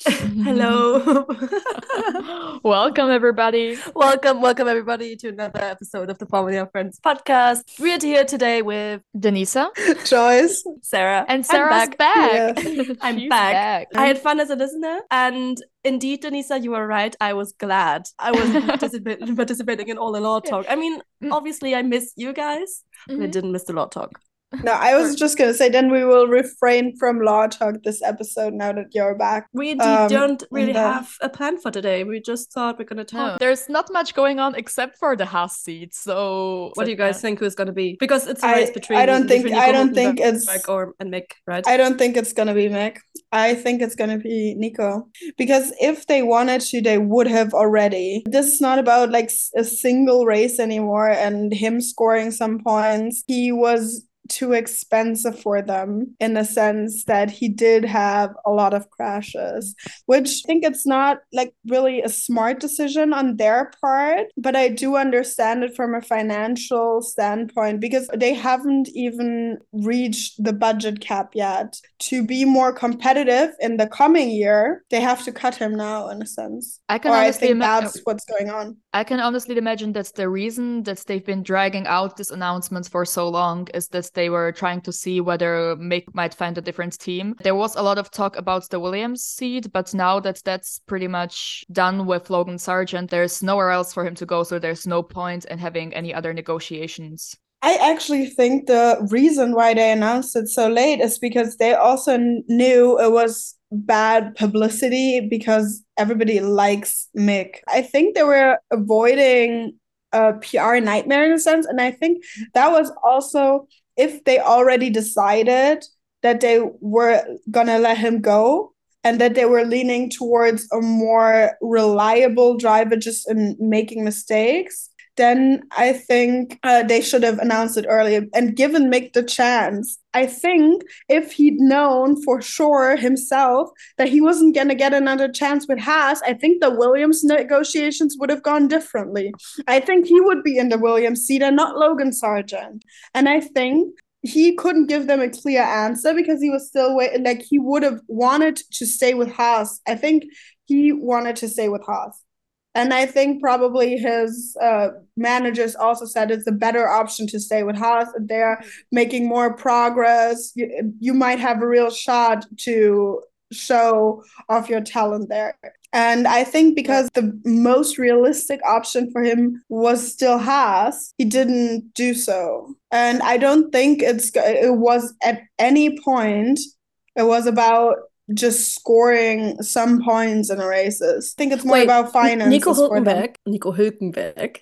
Hello. welcome, everybody. welcome, welcome, everybody, to another episode of the Formula Friends podcast. We're here today with Denisa, Joyce, Sarah, and Sarah's back. back I'm She's back. I had fun as a listener, and indeed, Denisa, you were right. I was glad I was participating participating in all the law talk. I mean, Mm. obviously, I miss you guys, but I Mhm. didn't miss the law talk. No, I was just gonna say then we will refrain from law talk this episode now that you're back. We Um, don't really and, have a plan for today. We just thought we're gonna No, talk. there's not much going on except for the Haas seat. So, What do you guys think who's gonna be? Because it's a I- race between. I don't think- between I don't think Hulkenberg it's- or and Mick, right? I don't think it's gonna be Mick. I think it's gonna be Nico. Because if they wanted to, they would have already. This is not about like a single race anymore and him scoring some points. He was too expensive for them in the sense that he did have a lot of crashes, which I think it's not like really a smart decision on their part, but I do understand it from a financial standpoint because they haven't even reached the budget cap yet. To be more competitive in the coming year, they have to cut him now in a sense. I can Or I honestly think ima- that's what's going on. I can honestly imagine that's the reason that they've been dragging out this announcement for so long is that they were trying to see whether Mick might find a different team. There was a lot of talk about the Williams seat, but now that that's pretty much done with Logan Sargeant, there's nowhere else for him to go, so there's no point in having any other negotiations. I actually think the reason why they announced it so late is because they also knew it was bad publicity because everybody likes Mick. I think they were avoiding uh, a PR nightmare in a sense. And I think that was also if they already decided that they were gonna let him go and that they were leaning towards a more reliable driver just in making mistakes then I think uh, they should have announced it earlier and given Mick the chance. I think if he'd known for sure himself that he wasn't going to get another chance with Haas, I think the Williams negotiations would have gone differently. I think he would be in the Williams seat and not Logan Sargeant. And I think he couldn't give them a clear answer because he was still waiting. Like he would have wanted to stay with Haas. I think he wanted to stay with Haas. And I think probably his uh, managers also said it's a better option to stay with Haas. They're making more progress. You, you might have a real shot to show off your talent there. And I think because the most realistic option for him was still Haas, he didn't do so. And I don't think it's it was at any point it was about just scoring some points in the races. I think it's more Wait, about finances. Nico. Hulkenberg. Nico Hülkenberg.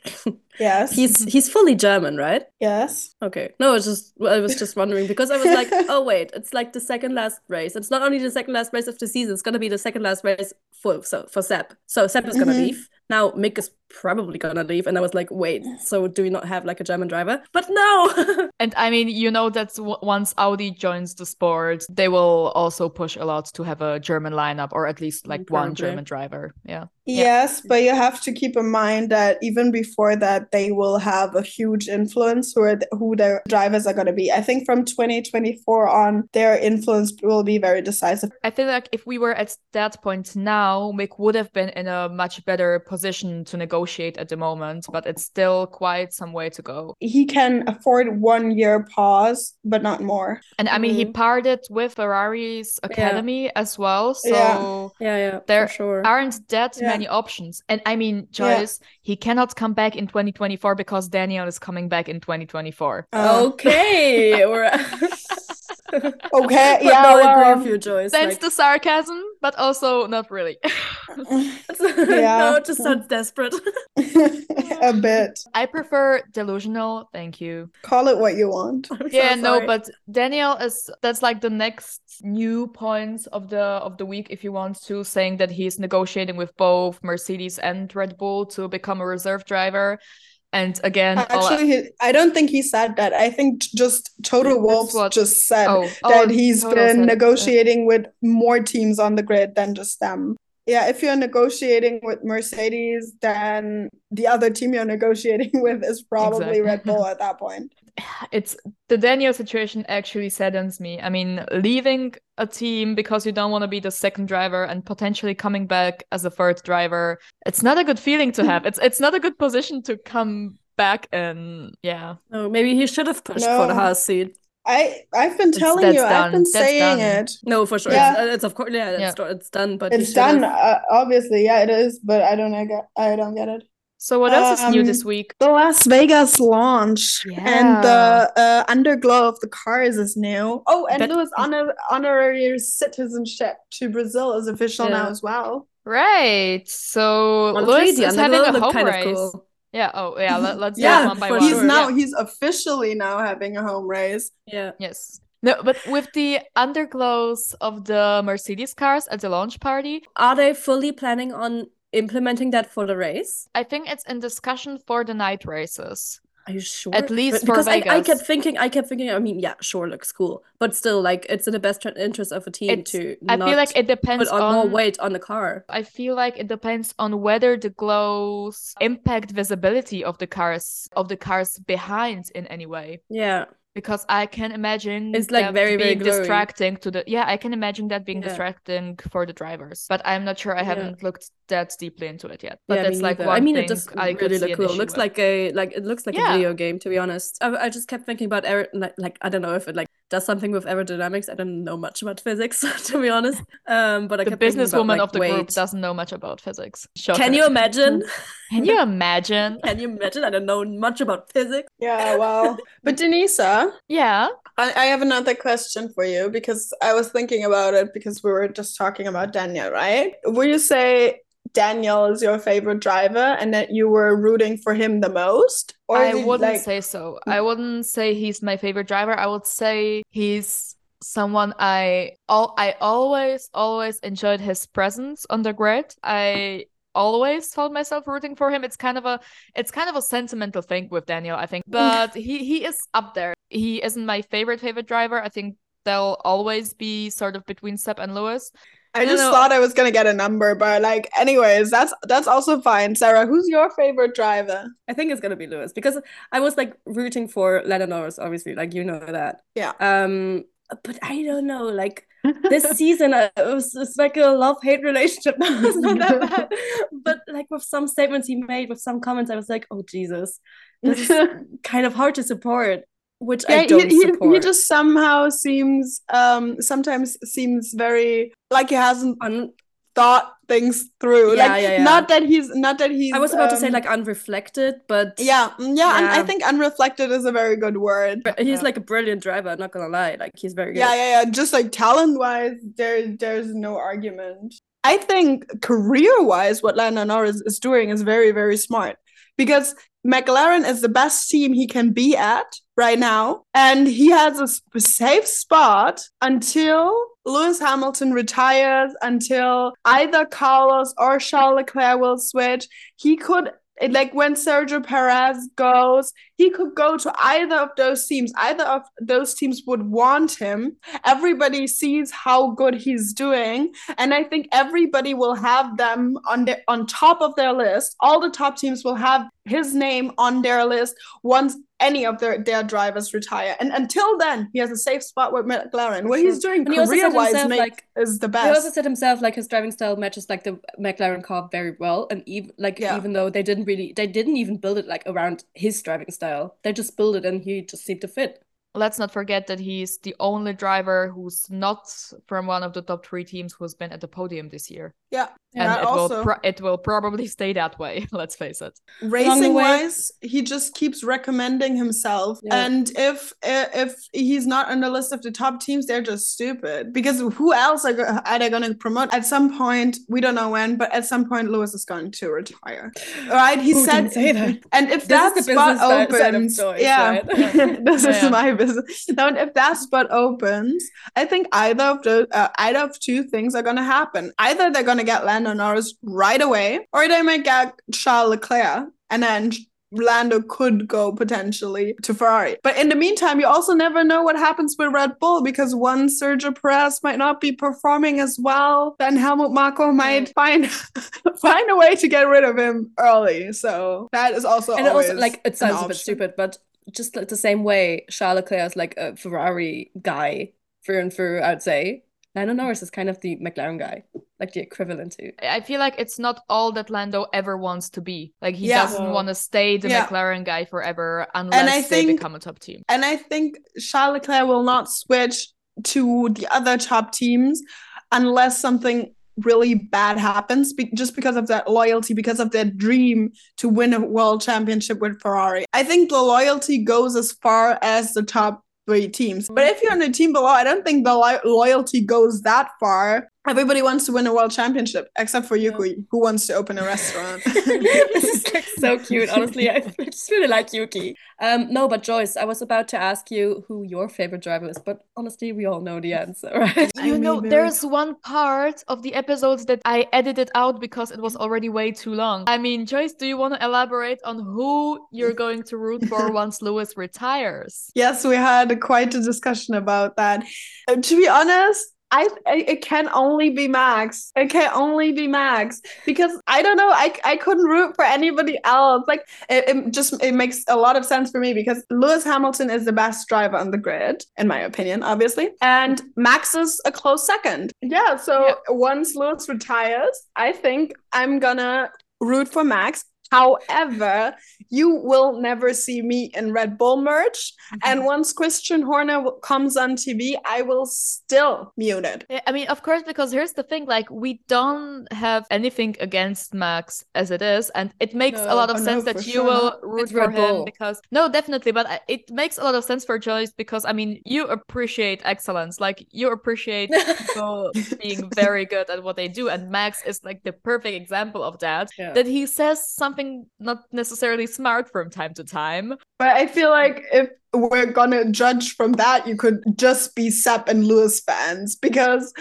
Yes. he's he's fully German, right? yes. Okay. No, it's just I was just wondering because I was like, oh wait, it's like the second last race. It's not only the second last race of the season. It's gonna be the second last race for so for Seb. So Seb is gonna Mhm. leave. Now Mick is probably gonna leave, and I was like, wait, so do we not have like a German driver? But no. And I mean, you know that w- once Audi joins the sport, they will also push a lot to have a German lineup or at least like one German driver. Yeah. Yes, but you have to keep in mind that even before that, they will have a huge influence who are th- who their drivers are going to be. I think from 2024 on, their influence will be very decisive. I feel like if we were at that point now, Mick would have been in a much better position to negotiate at the moment, but it's still quite some way to go. He can afford one year pause, but not more. And I mean, he Mhm. parted with Ferrari's academy as well. So Yeah. yeah, yeah, There sure. aren't that Yeah. many options. And I mean, Yeah. Joyce, he cannot come back in 2024 because Daniel is coming back in 2024. Uh, okay. We're okay, But yeah, no, I agree well, with you, Joyce. Sense like- the sarcasm, but also not really. no, it just sounds desperate. a bit. I prefer delusional. Thank you. Call it what you want. I'm so yeah, no, but Daniel is that's like the next new points of the of the week if you want to, saying that he's negotiating with both Mercedes and Red Bull to become a reserve driver. And again, all I- Actually, he, I don't think he said that. I think just Toto what- just said oh, that oh, he's Toto been it, negotiating with more teams on the grid than just them. Yeah, if you're negotiating with Mercedes, then the other team you're negotiating with is probably Exactly. Red Bull at that point. It's the Daniel situation actually saddens me. I mean, leaving a team because you don't want to be the second driver and potentially coming back as a third driver, it's not a good feeling to have. it's it's not a good position to come back and yeah. Oh, maybe he should have pushed no. for the Haas seat. I I've been telling you, done. I've been that's saying done. it. No, for sure. Yeah. It's, uh, it's of course, yeah, it's, yeah. it's done. But it's done. Uh, obviously, yeah, it is. But I don't get. I don't get it. So what else um, is new this um, week? The Las Vegas launch yeah. and the uh, underglow of the cars is new. Oh, and but, Lewis honor- honorary citizenship to Brazil is official yeah. now as well. Right. So Lewis is having a home race. Cool. Yeah. Oh, yeah. Let, us yeah, one by one. He's now yeah. he's officially now having a home race. Yeah. Yes. No, but with the underglows of the Mercedes cars at the launch party, are they fully planning on implementing that for the race? I think it's in discussion for the night races. Are you sure? At least because Vegas. I, I kept thinking, I kept thinking. I mean, yeah, sure, looks cool, but still, like, it's in the best interest of a team it's, to. I feel like it depends on, on more weight on the car. I feel like it depends on whether the glows impact visibility of the cars of the cars behind in any way. Yeah because I can imagine it's like very very distracting to the yeah I can imagine that being yeah. distracting for the drivers but I'm not sure I haven't yeah. looked that deeply into it yet but yeah, that's like I mean it does I really look cool. it looks like a like it looks like a video game to be honest. I, I just kept thinking about aer- like, like I don't know if it like does something with aerodynamics I don't know much about physics to be honest. Um but I the businesswoman like, of the weight. group doesn't know much about physics. Shocker. can you imagine? Can you imagine? Can you imagine? I don't know much about physics. Yeah well but Denisa yeah? I, I have another question for you because I was thinking about it because we were just talking about Daniel right? Would you say Daniel is your favorite driver and that you were rooting for him the most? I wouldn't like... say so. I wouldn't say he's my favorite driver. I would say he's someone I all I always always enjoyed his presence on the grid. I always found myself rooting for him. It's kind of a it's kind of a sentimental thing with Daniel, I think. But he he is up there. He isn't my favorite favorite driver. I think they'll always be sort of between Seb and Lewis. I just no, thought I was gonna get a number, but like, anyways, that's that's also fine. Sarah, who's your favorite driver? I think it's gonna be Lewis because I was like rooting for Lando Norris, obviously, like you know that. Yeah. Um, but I don't know, like this season uh, it was it's like a love hate relationship. it's not that bad, but like with some statements he made, with some comments, I was like, oh Jesus, this is kind of hard to support which yeah, I don't he, support. He just somehow seems um sometimes seems very like he hasn't Un- thought things through. Yeah, like yeah, yeah. not that he's not that he's I was about um, to say um, like unreflected, but yeah, mm, yeah, yeah. I think unreflected is a very good word. But he's like a brilliant driver, not gonna lie. Like he's very good. Yeah, yeah, yeah. Just like talent wise, there there's no argument. I think career wise, what Lando Norris is doing is very, very smart because McLaren is the best team he can be at right now. And he has a safe spot until Lewis Hamilton retires, until either Carlos or Charles Leclerc will switch. He could like when Sergio Perez goes, he could go to either of those teams. Either of those teams would want him. Everybody sees how good he's doing, and I think everybody will have them on the on top of their list. All the top teams will have his name on their list once any of their, their drivers retire. And until then, he has a safe spot with McLaren. What he's doing career wise like, is the best. He also said himself like his driving style matches like the McLaren car very well. And even like yeah. even though they didn't really they didn't even build it like around his driving style. They just built it and he just seemed to fit let's not forget that he's the only driver who's not from one of the top three teams who's been at the podium this year. Yeah, and it also, will pro- it will probably stay that way. Let's face it. Racing wise, he just keeps recommending himself, yeah. and if if he's not on the list of the top teams, they're just stupid. Because who else are, are they going to promote? At some point, we don't know when, but at some point, Lewis is going to retire. Right? he who said. Say that? And if this that spot opens, choice, yeah, right? this yeah. is my business. Now, if that spot opens, I think either of the uh, either of two things are going to happen. Either they're going to get Lando Norris right away, or they might get Charles Leclerc, and then Lando could go potentially to Ferrari. But in the meantime, you also never know what happens with Red Bull because one Sergio Perez might not be performing as well. Then Helmut Marko might find find a way to get rid of him early. So that is also and also like it sounds a bit stupid, but just like the same way Charles Leclerc is like a Ferrari guy through and through, I'd say. Lando Norris is kind of the McLaren guy, like the equivalent to. I feel like it's not all that Lando ever wants to be. Like he Yeah. doesn't want to stay the Yeah. McLaren guy forever unless they think- become a top team. And I think Charles Leclerc will not switch to the other top teams unless something really bad happens, be- just because of that loyalty, because of that dream to win a world championship with Ferrari. I think the loyalty goes as far as the top three teams. But if you're on a team below, I don't think the lo- loyalty goes that far. Everybody wants to win a world championship, except for Yuki, who wants to open a restaurant. this is like so cute. Honestly, I just really like Yuki. Um, no, but Joyce, I was about to ask you who your favorite driver is, but honestly, we all know the answer, right? You may know, there's one part of the episodes that I edited out because it was already way too long. I mean, Joyce, do you want to elaborate on who you're going to root for once Lewis retires? Yes, we had quite a discussion about that. Uh, to be honest, I, it can only be Max. It can only be Max because I don't know. I I couldn't root for anybody else. Like it, it just it makes a lot of sense for me because Lewis Hamilton is the best driver on the grid, in my opinion, obviously, and Max is a close second. Yeah. So Yeah. once Lewis retires, I think I'm gonna root for Max. However, you will never see me in Red Bull merch. Mm-hmm. And once Christian Horner w- comes on TV, I will still mute it. Yeah, I mean, of course, because here's the thing: like, we don't have anything against Max as it is, and it makes a lot of Oh, no, sense that you sure will root It's for him because no, definitely, but it makes a lot of sense for Joyce because I mean, you appreciate excellence, like you appreciate people being very good at what they do, and Max is like the perfect example of that. Yeah. That he says something not necessarily smart from time to time. But I feel like if we're gonna judge from that, you could just be Seb and Lewis fans because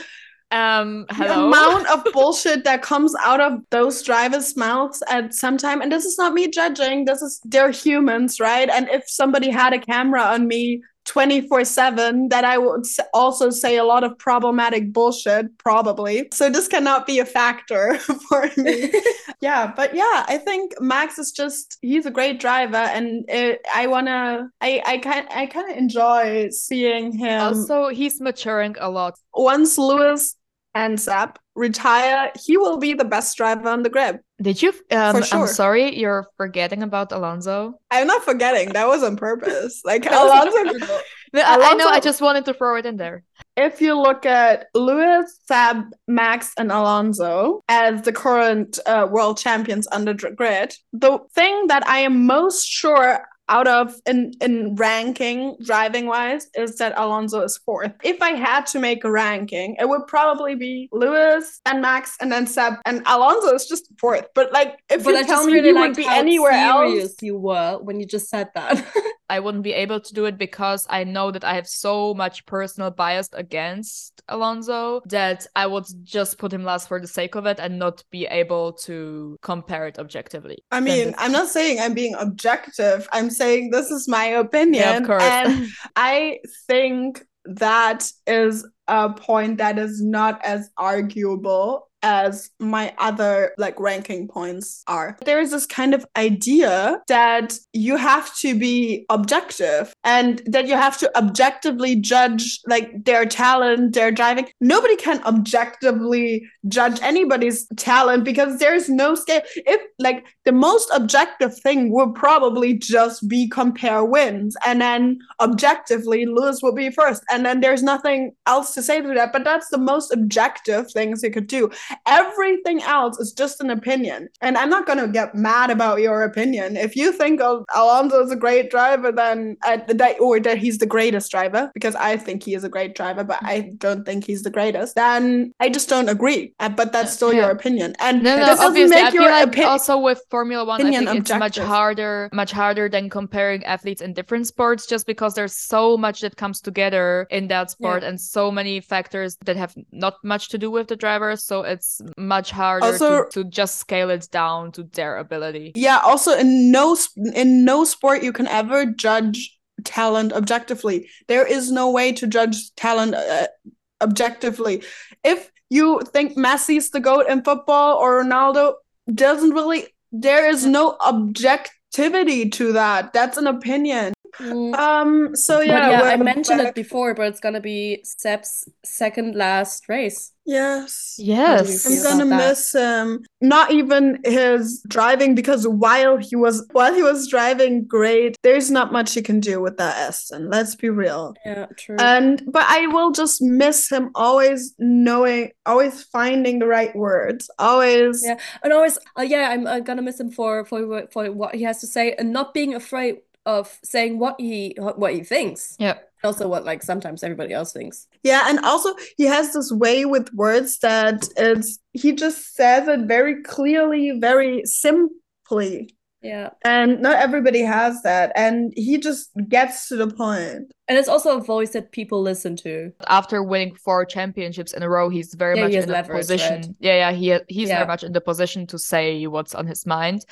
Um, the amount of bullshit that comes out of those drivers' mouths at some time, and this is not me judging, this is they're humans, right? And if somebody had a camera on me 24 7, that I would also say a lot of problematic bullshit, probably. So this cannot be a factor for me. yeah, but yeah, I think Max is just he's a great driver, and it, I wanna, I, I kind, I kind of enjoy seeing him also, he's maturing a lot. once Lewis and Seb retire, he will be the best driver on the grid. Did you? Um, sure. I'm sorry, you're forgetting about Alonso. I'm not forgetting that was on purpose. Like That Alonso. No, I, I know. I just wanted to throw it in there. if you look at Lewis, Seb, Max, and Alonso as the current uh, world champions under grid, the thing that I am most sure out of in in ranking driving wise is that Alonso is fourth. If I had to make a ranking, it would probably be Lewis and Max and then Seb and Alonso is just fourth. But like if But you I tell me really he would be anywhere else, you were when you just said that. I wouldn't be able to do it because I know that I have so much personal bias against Alonso that I would just put him last for the sake of it and not be able to compare it objectively. I mean, I'm not saying I'm being objective. I'm saying this is my opinion. yeah, of course. And I think that is a point that is not as arguable as my other like ranking points are. There is this kind of idea that you have to be objective and that you have to objectively judge like their talent, their driving. Nobody can objectively judge anybody's talent because there's no scale. If like the most objective thing would probably just be compare wins and then objectively Lewis will be first and then there's nothing else to say to that but that's the most objective things you could do everything else is just an opinion and I'm not going to get mad about your opinion if you think Al- Alonso is a great driver then uh, that or that he's the greatest driver because I think he is a great driver but I don't think he's the greatest then I just don't agree Uh, but that's still Yeah. your opinion and No, no, that doesn't obviously. make your like also with Formula One, I think it's much harder, much harder than comparing athletes in different sports, just because there's so much that comes together in that sport and so many factors that have not much to do with the drivers. So it's much harder Also- to, to just scale it down to their ability. Yeah, also in no in no sport you can ever judge talent objectively. There is no way to judge talent uh, objectively. If you think Messi's the goat in football or Ronaldo doesn't really there is no objectivity to that. That's an opinion. Mm. Um. So yeah, yeah, I mentioned back- it before, but it's gonna be Seb's second last race. Yes. Yes. I'm gonna about that? miss him. Not even his driving because while he was while he was driving great, there's not much he can do with that Aston. Let's be real. Yeah, true. And but I will just miss him always knowing, always finding the right words, always. Yeah. and always, uh, yeah, I'm uh, gonna miss him for for for what he has to say, and not being afraid of saying what he what he thinks. Yeah. Also, what like sometimes everybody else thinks. Yeah, and also he has this way with words that it's he just says it very clearly, very simply. Yeah, And not everybody has that. And he just gets to the point. and it's also a voice that people listen to. After winning four championships in a row, he's very Yeah, much he in a leverage, position. right? Yeah, yeah, he he's Yeah. very much in the position to say what's on his mind,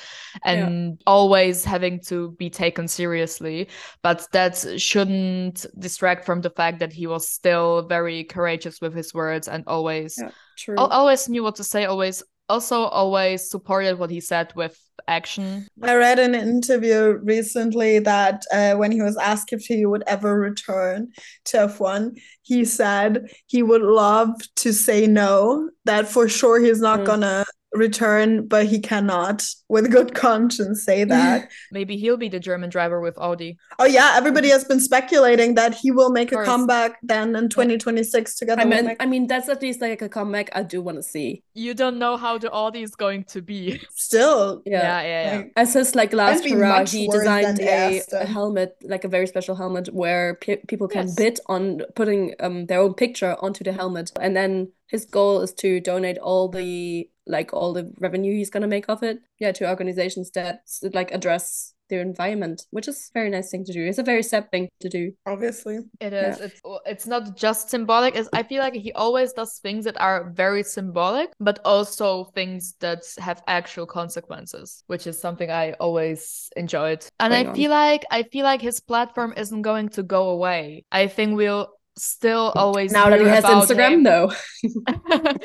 and always having to be taken seriously. But that shouldn't distract from the fact that he was still very courageous with his words and always Yeah, true. al- always knew what to say. Always also always supported what he said with action. I read an interview recently that uh, when he was asked if he would ever return to F1, he said he would love to say no, that for sure he's not Mm. gonna return, but he cannot, with good conscience, say that. Maybe he'll be the German driver with Audi. oh, yeah, everybody has been speculating that he will make a comeback then in 2026 together I mean, Mac- I mean that's at least like a comeback I do want to see. You don't know how the Audi is going to be. Still. Yeah. yeah, yeah. yeah. like, As his like last be hurrah, he designed a, a helmet, like a very special helmet, where pe people can Yes. bid on putting um their own picture onto the helmet, and then his goal is to donate all the like all the revenue he's gonna make of it, yeah, to organizations that like address their environment, which is a very nice thing to do. It's a very sad thing to do. obviously. It is. It's it's not just symbolic. It's, I feel like he always does things that are very symbolic, but also things that have actual consequences, which is something I always enjoyed. And Bring I on. feel like I feel like his platform isn't going to go away. I think we'll still always Now that he has Instagram, him. no.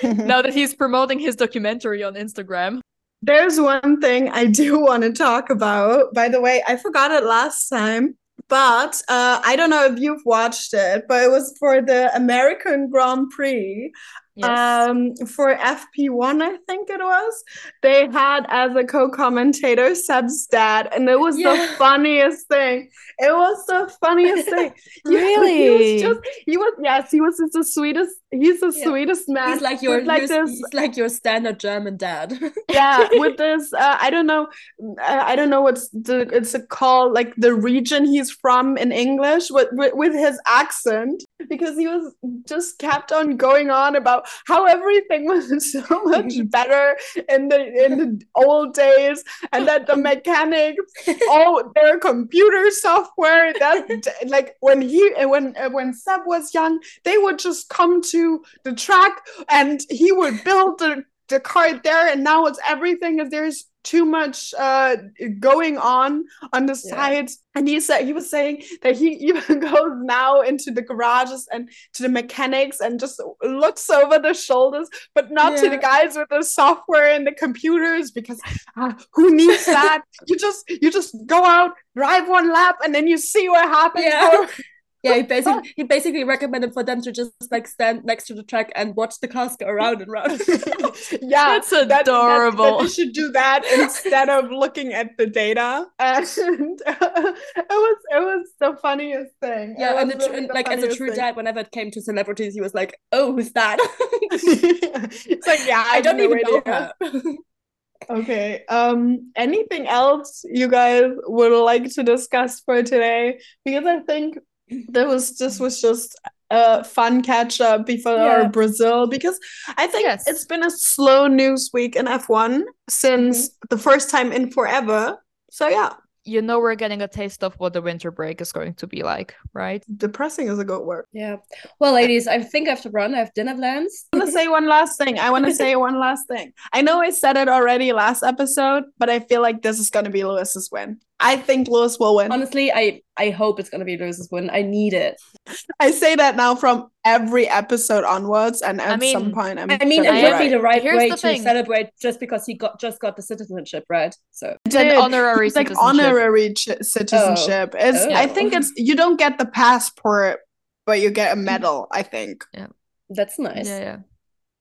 now that he's promoting his documentary on Instagram. There's one thing I do want to talk about. By the way, I forgot it last time, but uh, I don't know if you've watched it, but it was for the American Grand Prix. Um, for FP1, I think it was. They had as a co-commentator Seb's dad, and it was Yeah. the funniest thing. It was the funniest thing. Really? He was just he was yes, he was just the sweetest. He's the Yeah. sweetest man. He's like your like this he's like your standard German dad. yeah with this uh, i don't know i don't know what's the it's a call like the region he's from in english with, with with his accent because he was just kept on going on about how everything was so much better in the in the old days and that the mechanics all their computer software that like when he when when Seb was young they would just come to the track and he would build the the car there and now it's everything if there's too much uh going on on the Yeah. sides and he said he was saying that he even goes now into the garages and to the mechanics and just looks over the shoulders but not to the guys with the software and the computers because uh, who needs that you just you just go out drive one lap and then you see what happens Yeah. Yeah, he basically he basically recommended for them to just like stand next to the track and watch the cars go around and round. yeah That's that- that- adorable. that you should do that instead of looking at the data and it was it was the funniest thing yeah, and, the really and the like as a true thing. dad, whenever it came to celebrities, he was like, "Oh, who's that? it's like yeah I have don't no even know her." Okay. Um, anything else you guys would like to discuss for today? Because I think that was this was just a fun catch up before Yeah. Brazil because I think Yes. it's been a slow news week in F1 since Mm-hmm. the first time in forever. So yeah, You know we're getting a taste of what the winter break is going to be like, right? depressing is a good word. yeah. Well, ladies, I think I have to run. I have dinner plans. I want to say one last thing. I want to say one last thing. I know I said it already last episode, but I feel like this is going to be Lewis's win. I think Lewis will win. Honestly, I I hope it's gonna be Lewis's win. I need it. I say that now from every episode onwards, and at I mean- some point, I'm I mean, it gonna be would be the right Here's way the to thing. celebrate just because he got just got the citizenship, right? So It's an Dude, honorary it's like citizenship. honorary ch- oh. citizenship. It's I Oh. think it's you don't get the passport, but you get a medal. I think. Yeah, that's nice. Yeah, yeah.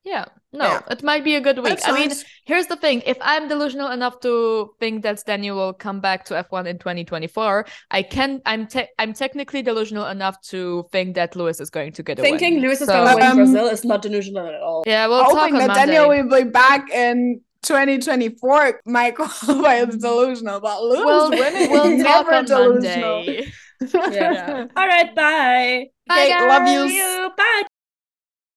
Yeah. No, Yeah. it might be a good week. That's I mean, here's the thing. If I'm delusional enough to think that Daniel will come back to F1 in 2024, I can I'm te- I'm technically delusional enough to think that Lewis is going to get a Thinking win. Lewis is So- gonna win Um, Brazil is not delusional at all. Yeah, we'll talk hoping on that Monday. Daniel will be back in 2024 might qualify as delusional, but Lewis we'll, winning we'll is talk never on delusional. Monday. Yeah. All right, bye. Bye, Okay, love guys. yous. See you. Bye.